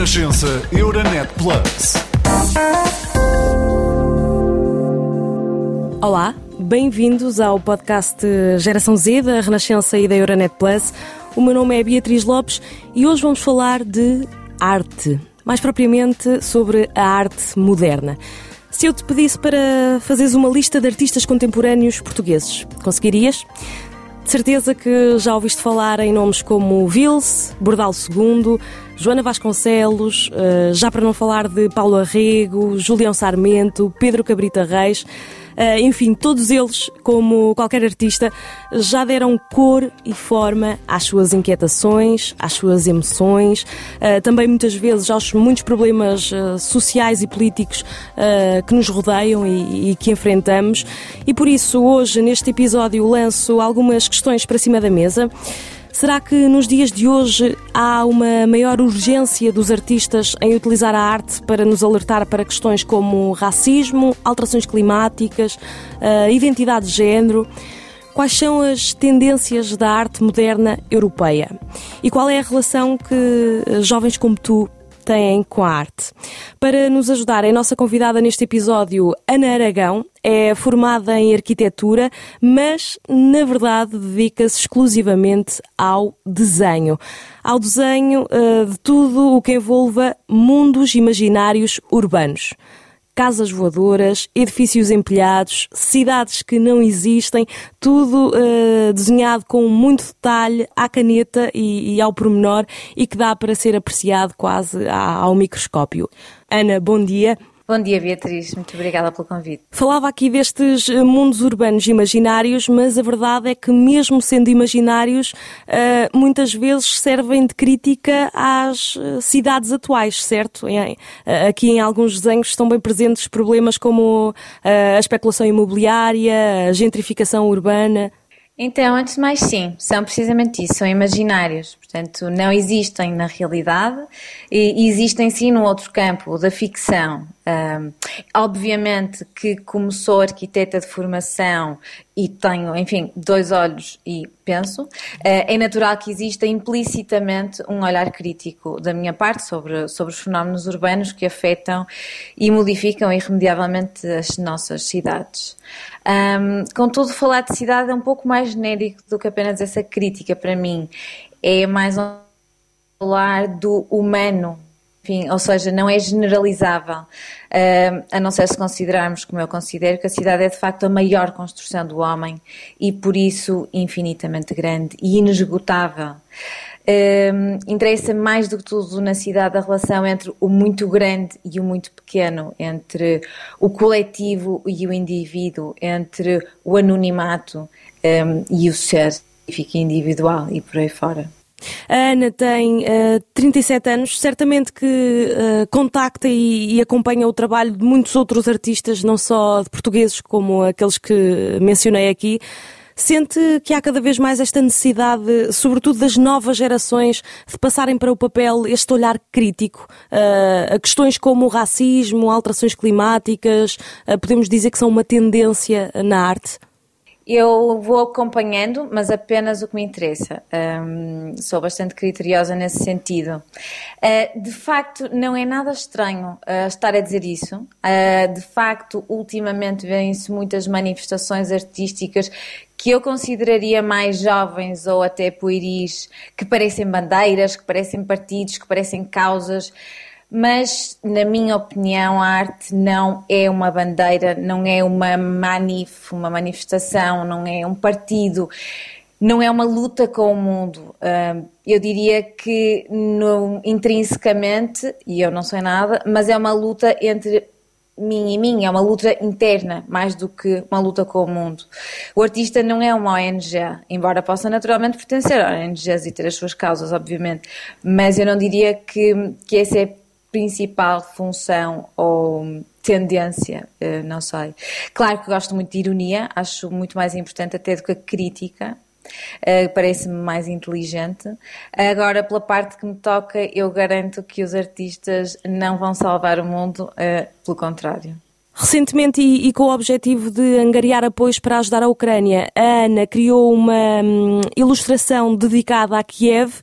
Renascença Euronet Plus. Olá, bem-vindos ao podcast Geração Z da Renascença e da Euronet Plus. O meu nome é Beatriz Lopes e hoje vamos falar de arte, mais propriamente sobre a arte moderna. Se eu te pedisse para fazeres uma lista de artistas contemporâneos portugueses, conseguirias? De certeza que já ouviste falar em nomes como Vils, Bordal II, Joana Vasconcelos, eh, já para não falar de Paulo Arrego, Julião Sarmento, Pedro Cabrita Reis. Eh, enfim, todos eles, como qualquer artista, já deram cor e forma às suas inquietações, às suas emoções, eh, também muitas vezes aos muitos problemas sociais e políticos que nos rodeiam e que enfrentamos. E por isso, hoje, neste episódio, lanço algumas questões para cima da mesa. Será que nos dias de hoje há uma maior urgência dos artistas em utilizar a arte para nos alertar para questões como racismo, alterações climáticas, uh, identidade de género? Quais são as tendências da arte moderna europeia? E qual é a relação que eh, jovens como tu têm com a arte. Para nos ajudar, a nossa convidada neste episódio, Ana Aragão, é formada em arquitetura, mas na verdade dedica-se exclusivamente ao desenho. Ao desenho uh, de tudo o que envolva mundos imaginários urbanos casas voadoras, edifícios empilhados, cidades que não existem, tudo uh, desenhado com muito detalhe à caneta e, e, ao pormenor e que dá para ser apreciado quase ao microscópio. Ana, bom dia. Bom dia, Beatriz. Muito obrigada pelo convite. Falava aqui destes eh, mundos urbanos imaginários, mas a verdade é que, mesmo sendo imaginários, eh, muitas vezes servem de crítica às eh, cidades atuais, certo? Aqui em alguns desenhos estão bem presentes problemas como a especulação imobiliária, a gentrificação urbana. Então, antes de mais, sim, são precisamente isso, são imaginários, portanto, não existem na realidade e existem sim no outro campo, da ficção. Um, obviamente que, como sou arquiteta de formação e tenho, enfim, dois olhos e penso, uh, é natural que exista implicitamente um olhar crítico da minha parte sobre, sobre os fenómenos urbanos que afetam e modificam irremediavelmente as nossas cidades. Um, contudo, falar de cidade é um pouco mais genérico do que apenas essa crítica para mim. É mais um falar do humano, enfim, ou seja, não é generalizável, a não ser se considerarmos, como eu considero, que a cidade é de facto a maior construção do homem e por isso infinitamente grande e inesgotável. Um, interessa mais do que tudo na cidade a relação entre o muito grande e o muito pequeno, entre o coletivo e o indivíduo, entre o anonimato um, e o ser individual e por aí fora. A Ana tem uh, 37 anos, certamente que uh, contacta e, e, acompanha o trabalho de muitos outros artistas, não só de portugueses como aqueles que mencionei aqui. Sente que há cada vez mais esta necessidade, sobretudo das novas gerações, de passarem para o papel este olhar crítico uh, a questões como o racismo, alterações climáticas, podemos dizer que são uma tendência na arte? Eu vou acompanhando, mas apenas o que me interessa. Um, sou bastante criteriosa nesse sentido. Uh, de facto, não é nada estranho uh, estar a dizer isso. Uh, de facto, ultimamente vêm-se muitas manifestações artísticas que eu consideraria mais jovens ou até pueris, que parecem bandeiras, que parecem partidos, que parecem causas mas na minha opinião a arte não é uma bandeira, não é uma manif, uma manifestação, não é um partido, não é uma luta com o mundo. Eu diria que no, intrinsecamente, e eu não sei nada, mas é uma luta entre mim e mim, é uma luta interna, mais do que uma luta com o mundo. O artista não é uma ONG, embora possa naturalmente pertencer a ONGs e ter as suas causas, obviamente, mas eu não diria que, que essa é principal função ou tendência, eh, não sei. Claro que gosto muito de ironia, acho muito mais importante até do que a crítica, Uh, parece-me mais inteligente. Agora, pela parte que me toca, eu garanto que os artistas não vão salvar o mundo, uh, pelo contrário. Recentemente, e, e, com o objetivo de angariar apoios para ajudar a Ucrânia, a Ana criou uma hum, ilustração dedicada a Kiev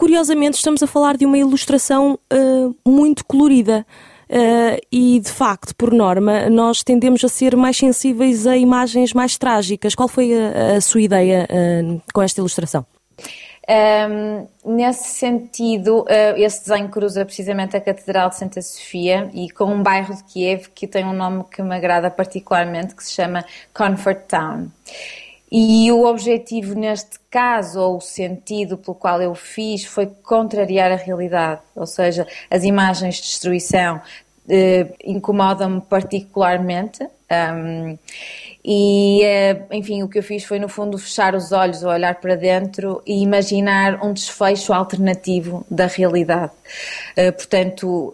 curiosamente estamos a falar de uma ilustração uh, muito colorida. Uh, e de facto, por norma, nós tendemos a ser mais sensíveis a imagens mais trágicas. Qual foi a, a sua ideia uh, com esta ilustração? Um, nesse sentido, uh, esse desenho cruza precisamente a Catedral de Santa Sofia e com um bairro de Kiev que tem um nome que me agrada particularmente, que se chama Comfort Town. E o objetivo neste caso, ou o sentido pelo qual eu fiz, foi contrariar a realidade. Ou seja, as imagens de destruição eh, incomodam-me particularmente. Um, e, eh, enfim, o que eu fiz foi, no fundo, fechar os olhos, olhar para dentro e imaginar um desfecho alternativo da realidade. Uh, portanto,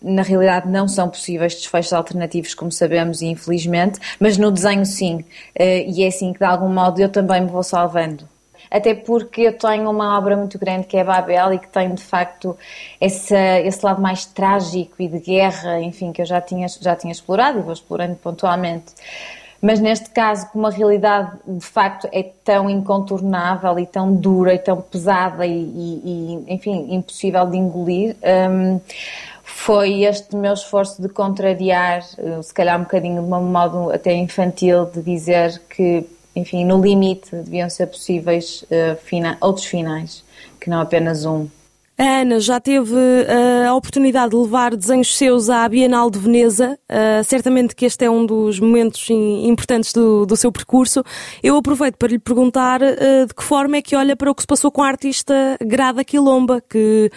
na realidade não são possíveis desfechos alternativos, como sabemos, infelizmente, mas no desenho sim. Uh, e é assim que, de algum modo, eu também me vou salvando até porque eu tenho uma obra muito grande que é Babel e que tem de facto esse, esse lado mais trágico e de guerra, enfim, que eu já tinha, já tinha explorado e vou explorando pontualmente. Mas neste caso, como a realidade de facto é tão incontornável e tão dura e tão pesada e, e, e enfim, impossível de engolir, um, foi este meu esforço de contrariar, eh, se calhar um bocadinho de um modo até infantil, de dizer que enfim, no limite deviam ser possíveis uh, fina outros finais, que não apenas um. A Ana já teve uh, a oportunidade de levar desenhos seus à Bienal de Veneza. Uh, certamente que este é um dos momentos importantes do, do, seu percurso. Eu aproveito para lhe perguntar uh, de que forma é que olha para o que se passou com a artista Grada Quilomba, que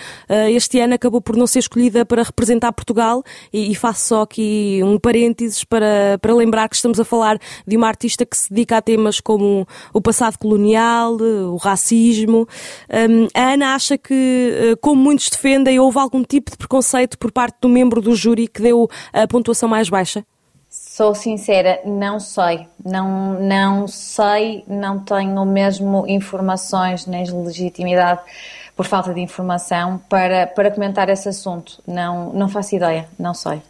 este ano acabou por não ser escolhida para representar Portugal. E, e, faço só aqui um parênteses para, para lembrar que estamos a falar de uma artista que se dedica a temas como o passado colonial, o racismo. Um, a Ana acha que como muitos defendem, houve algum tipo de preconceito por parte do membro do júri que deu a pontuação mais baixa? Sou sincera, não sei. Não, não sei, não tenho mesmo informações nem legitimidade por falta de informação para, para comentar esse assunto. Não, não faço ideia, não sei.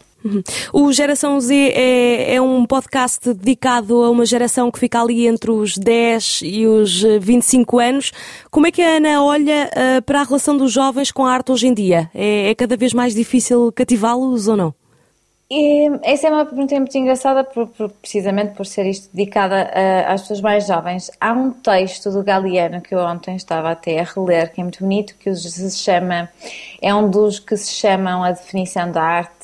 O Geração Z é, é, um podcast dedicado a uma geração que fica ali entre os 10 e os 25 anos. Como é que a Ana olha uh, para a relação dos jovens com a arte hoje em dia? É, é cada vez mais difícil cativá-los ou não? E, essa é uma pergunta muito engraçada, por, por, precisamente por ser isto dedicada a, às pessoas mais jovens. Há um texto do Galeano que eu ontem estava até a reler, que é muito bonito, que se chama, é um dos que se chamam a definição da arte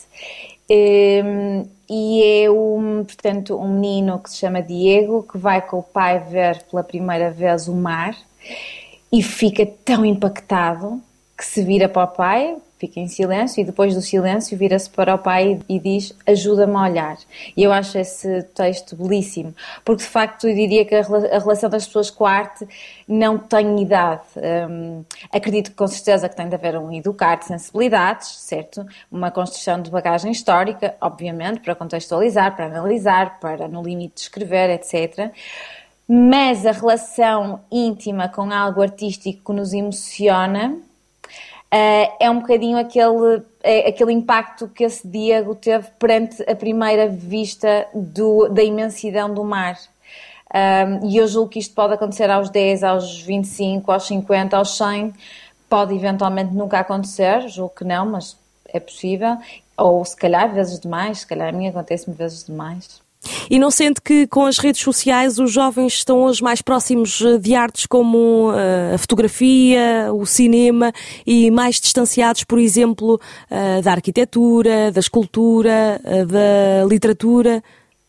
um, e é um, portanto, um menino que se chama Diego que vai com o pai ver pela primeira vez o mar e fica tão impactado que se vira para o pai, fica em silêncio e depois do silêncio vira-se para o pai e diz ajuda-me a olhar. E eu acho esse texto belíssimo, porque de facto eu diria que a relação das pessoas com a arte não tem idade. Um, acredito com certeza que tem de haver um educar de sensibilidades, certo? Uma construção de bagagem histórica, obviamente, para contextualizar, para analisar, para no limite descrever, etc mas a relação íntima com algo artístico que nos emociona é um bocadinho aquele, é, aquele impacto que esse Diego teve perante a primeira vista do, da imensidão do mar. Um, e eu julgo que isto pode acontecer aos 10, aos 25, aos 50, aos 100. Pode eventualmente nunca acontecer, julgo que não, mas é possível. Ou se calhar vezes demais, se calhar a mim acontece-me vezes demais. E não sente que com as redes sociais os jovens estão hoje mais próximos eh, de artes como uh, a fotografia, o cinema e mais distanciados, por exemplo, uh, da arquitetura, da escultura, da literatura?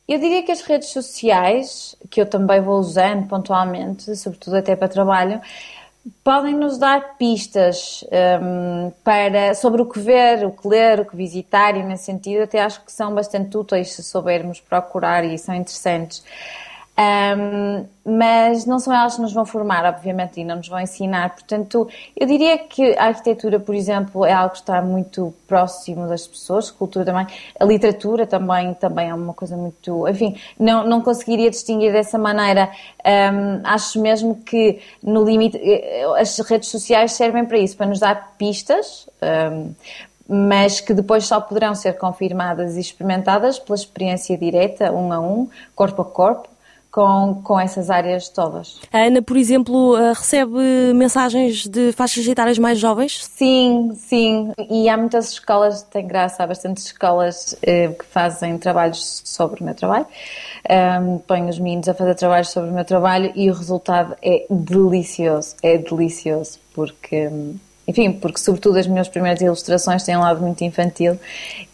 Eu diria que as redes sociais, que eu também vou usando pontualmente, sobretudo até para trabalho, podem nos dar pistas um, para, sobre o que ver, o que ler, o que visitar, e nesse sentido até acho que são bastante úteis se soubermos procurar e são interessantes. Um, mas não são elas que nos vão formar, obviamente, e não nos vão ensinar. Portanto, eu diria que a arquitetura, por exemplo, é algo que está muito próximo das pessoas, a cultura também, a literatura também, também é uma coisa muito. Enfim, não, não conseguiria distinguir dessa maneira. Um, acho mesmo que, no limite, eh, as redes sociais servem para isso, para nos dar pistas. Um, mas que depois só poderão ser confirmadas e experimentadas pela experiência direta, um a um, corpo a corpo, com, com essas áreas todas. A Ana, por exemplo, eh, recebe mensagens de faixas etárias mais jovens? Sim, sim. E há muitas escolas, tem graça, há bastantes escolas eh, que fazem trabalhos sobre o meu trabalho. Um, ponho os meninos a fazer trabalhos sobre o meu trabalho e o resultado é delicioso. É delicioso, porque enfim, porque sobretudo as minhas primeiras ilustrações têm um lado muito infantil,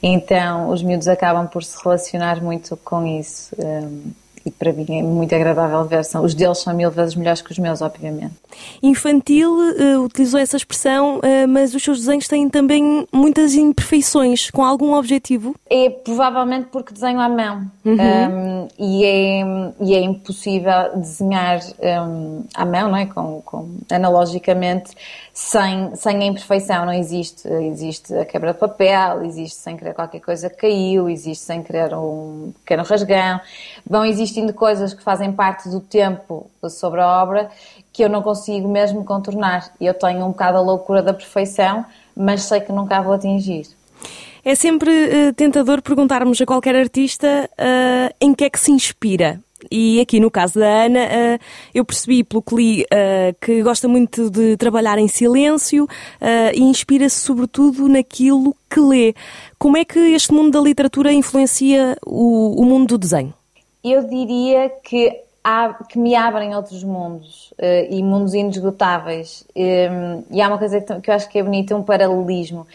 então os miúdos acabam por se relacionar muito com isso. Um, e para mim é muito agradável ver. São, os deles são mil vezes melhores que os meus, obviamente. Infantil, uh, utilizou essa expressão, uh, mas os seus desenhos têm também muitas imperfeições, com algum objetivo? É provavelmente porque desenho à mão. Uhum. Um, e, é, e é impossível desenhar um, à mão, não é? Com, com, analogicamente, sem, sem a imperfeição. Não existe. Existe a quebra de papel, existe sem querer qualquer coisa caiu, existe sem querer um pequeno rasgão. Vão existindo coisas que fazem parte do tempo sobre a obra que eu não consigo mesmo contornar. Eu tenho um bocado a loucura da perfeição, mas sei que nunca a vou atingir. É sempre uh, tentador perguntarmos a qualquer artista uh, em que é que se inspira. E aqui no caso da Ana, uh, eu percebi pelo que li que gosta muito de trabalhar em silêncio e inspira-se sobretudo naquilo que lê. Como é que este mundo da literatura influencia o, o mundo do desenho? Eu diria que há, que me abrem outros mundos uh, e mundos inesgotáveis. Um, ehm, e há uma coisa que, que eu acho que é bonita, um paralelismo,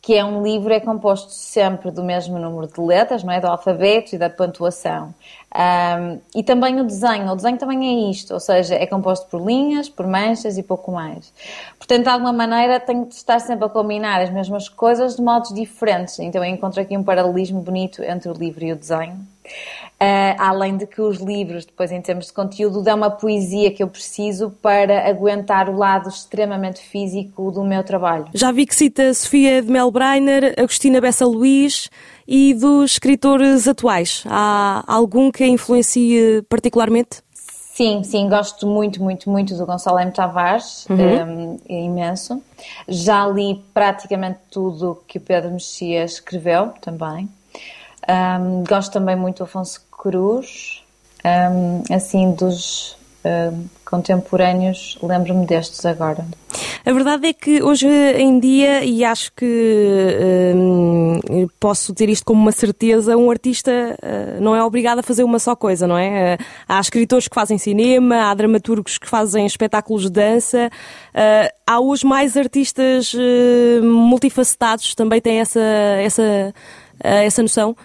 que é um livro é composto sempre do mesmo número de letras, não é? Do alfabeto e da pontuação. Um, ehm, e também o desenho. O desenho também é isto, ou seja, é composto por linhas, por manchas e pouco mais. Portanto, de alguma maneira, tenho de estar sempre a combinar as mesmas coisas de modos diferentes. Então, eu encontro aqui um paralelismo bonito entre o livro e o desenho. Uh, além de que os livros, depois em termos de conteúdo, dão uma poesia que eu preciso para aguentar o lado extremamente físico do meu trabalho. Já vi que cita Sofia de Melbreiner, Agostina Bessa Luís e dos escritores atuais. Há algum que a influencie particularmente? Sim, sim, gosto muito, muito, muito do Gonçalo M. Tavares, uhum. um, é imenso. Já li praticamente tudo que o Pedro Mexia escreveu também. Um, gosto também muito do Afonso Cruz, um, assim dos contemporâneos, lembro-me destes agora. A verdade é que hoje em dia, e acho que hum, posso ter isto como uma certeza, um artista uh, não é obrigado a fazer uma só coisa, não é? Uh, há escritores que fazem cinema, há dramaturgos que fazem espetáculos de dança, uh, há hoje mais artistas multifacetados, também têm essa, essa, essa noção.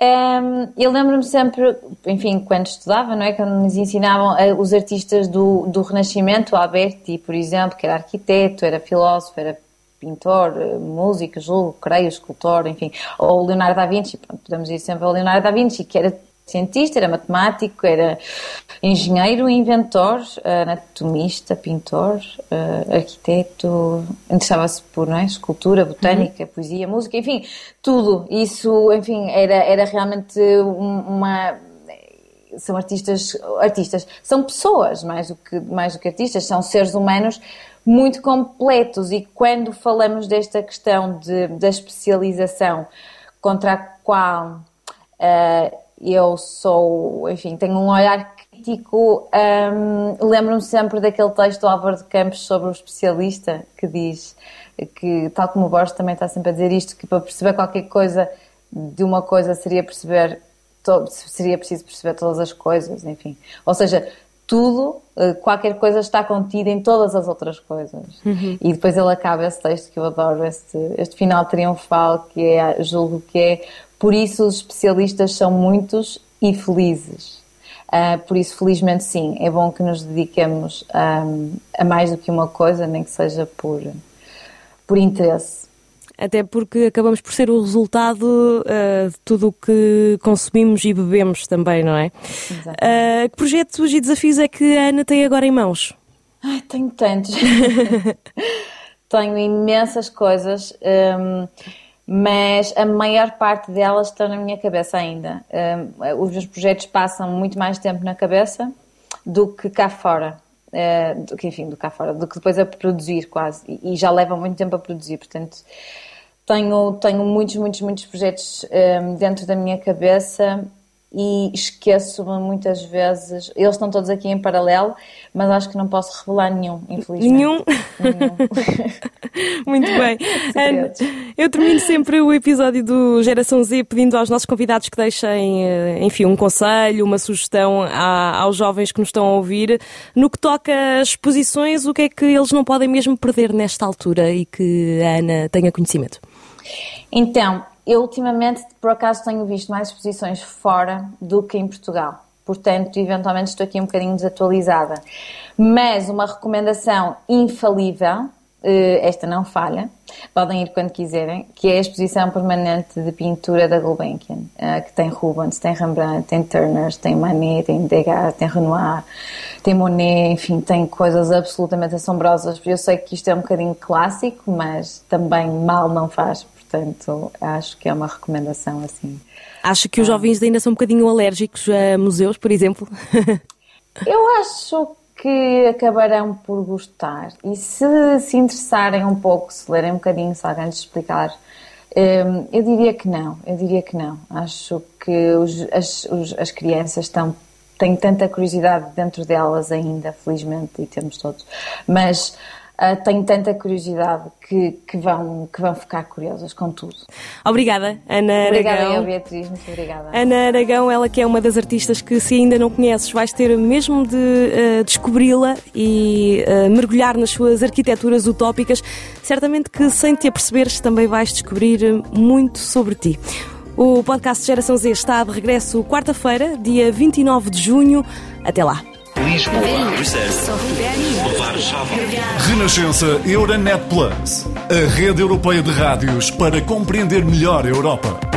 Um, eu lembro-me sempre, enfim, quando estudava, não é? Quando nos ensinavam uh, os artistas do, do Renascimento, Alberti, por exemplo, que era arquiteto, era filósofo, era pintor, uh, músico, julgo, creio, escultor, enfim, ou Leonardo da Vinci, podemos ir sempre ao Leonardo da Vinci, que era cientista, era matemático, era engenheiro, inventor, anatomista, pintor, uh, arquiteto, interessava-se por não é? escultura, botânica, uhum. poesia, música, enfim, tudo. Isso, enfim, era, era realmente uma são artistas, artistas, são pessoas mais do que mais do que artistas, são seres humanos muito completos e quando falamos desta questão de, da especialização contra a qual uh, eu sou, enfim, tenho um olhar crítico. Um, Lembro-me sempre daquele texto do Álvaro de Campos sobre o especialista que diz que, tal como o Borges também está sempre a dizer isto, que para perceber qualquer coisa de uma coisa seria perceber seria preciso perceber todas as coisas, enfim. Ou seja, tudo, eh, qualquer coisa está contida em todas as outras coisas. Uhum. E depois ele acaba esse texto que eu adoro, este, este final triunfal, que é, julgo que é por isso, os especialistas são muitos e felizes. Uh, por isso, felizmente, sim, é bom que nos dediquemos a, a mais do que uma coisa, nem que seja por, por interesse. Até porque acabamos por ser o resultado uh, de tudo o que consumimos e bebemos também, não é? Uh, que projetos e desafios é que a Ana tem agora em mãos? Ai, tenho tantos. tenho imensas coisas. Um, mas a maior parte delas estão na minha cabeça ainda. Um, os meus projetos passam muito mais tempo na cabeça do que cá fora. Uh, do que, enfim, do cá fora, do que depois a produzir quase. E, e já levam muito tempo a produzir, portanto, tenho, tenho muitos, muitos, muitos projetos um, dentro da minha cabeça e esqueço-me muitas vezes. Eles estão todos aqui em paralelo, mas acho que não posso revelar nenhum, infelizmente. Nenhum? nenhum. Muito bem. Ana, eu termino sempre o episódio do Geração Z pedindo aos nossos convidados que deixem, eh, enfim, um conselho, uma sugestão aos jovens que nos estão a ouvir. No que toca às exposições, o que é que eles não podem mesmo perder nesta altura e que a Ana tenha conhecimento? Então, eu ultimamente, por acaso, tenho visto mais exposições fora do que em Portugal. Portanto, eventualmente estou aqui um bocadinho desatualizada. Mas uma recomendação infalível, eh, esta não falha, podem ir quando quiserem, que é a exposição permanente de pintura da Gulbenkian, eh, que tem Rubens, tem Rembrandt, tem Turner, tem Manet, tem Degas, tem Renoir, tem Monet, enfim, tem coisas absolutamente assombrosas. Eu sei que isto é um bocadinho clássico, mas também mal não faz portanto acho que é uma recomendação assim. Acho que os jovens ainda são um bocadinho alérgicos a museus, por exemplo? Eu acho que acabarão por gostar e se se interessarem um pouco, se lerem um bocadinho, se alguém lhes explicar, hum, eu diria que não, eu diria que não. Acho que os, as, os, as crianças estão têm tanta curiosidade dentro delas ainda, felizmente, e temos todos, mas Uh, tenho tanta curiosidade que, que, vão, que vão ficar curiosas com tudo. Obrigada, Ana obrigada Aragão. Obrigada, Beatriz, muito obrigada. Ana Aragão, ela que é uma das artistas que, se ainda não conheces, vais ter mesmo de uh, descobri-la e uh, mergulhar nas suas arquiteturas utópicas. Certamente que, sem te aperceberes, também vais descobrir muito sobre ti. O podcast Geração Z está de regresso quarta-feira, dia 29 de junho. Até lá. Lisboa, Renascença Euronet Plus, a rede europeia de rádios para compreender melhor a Europa.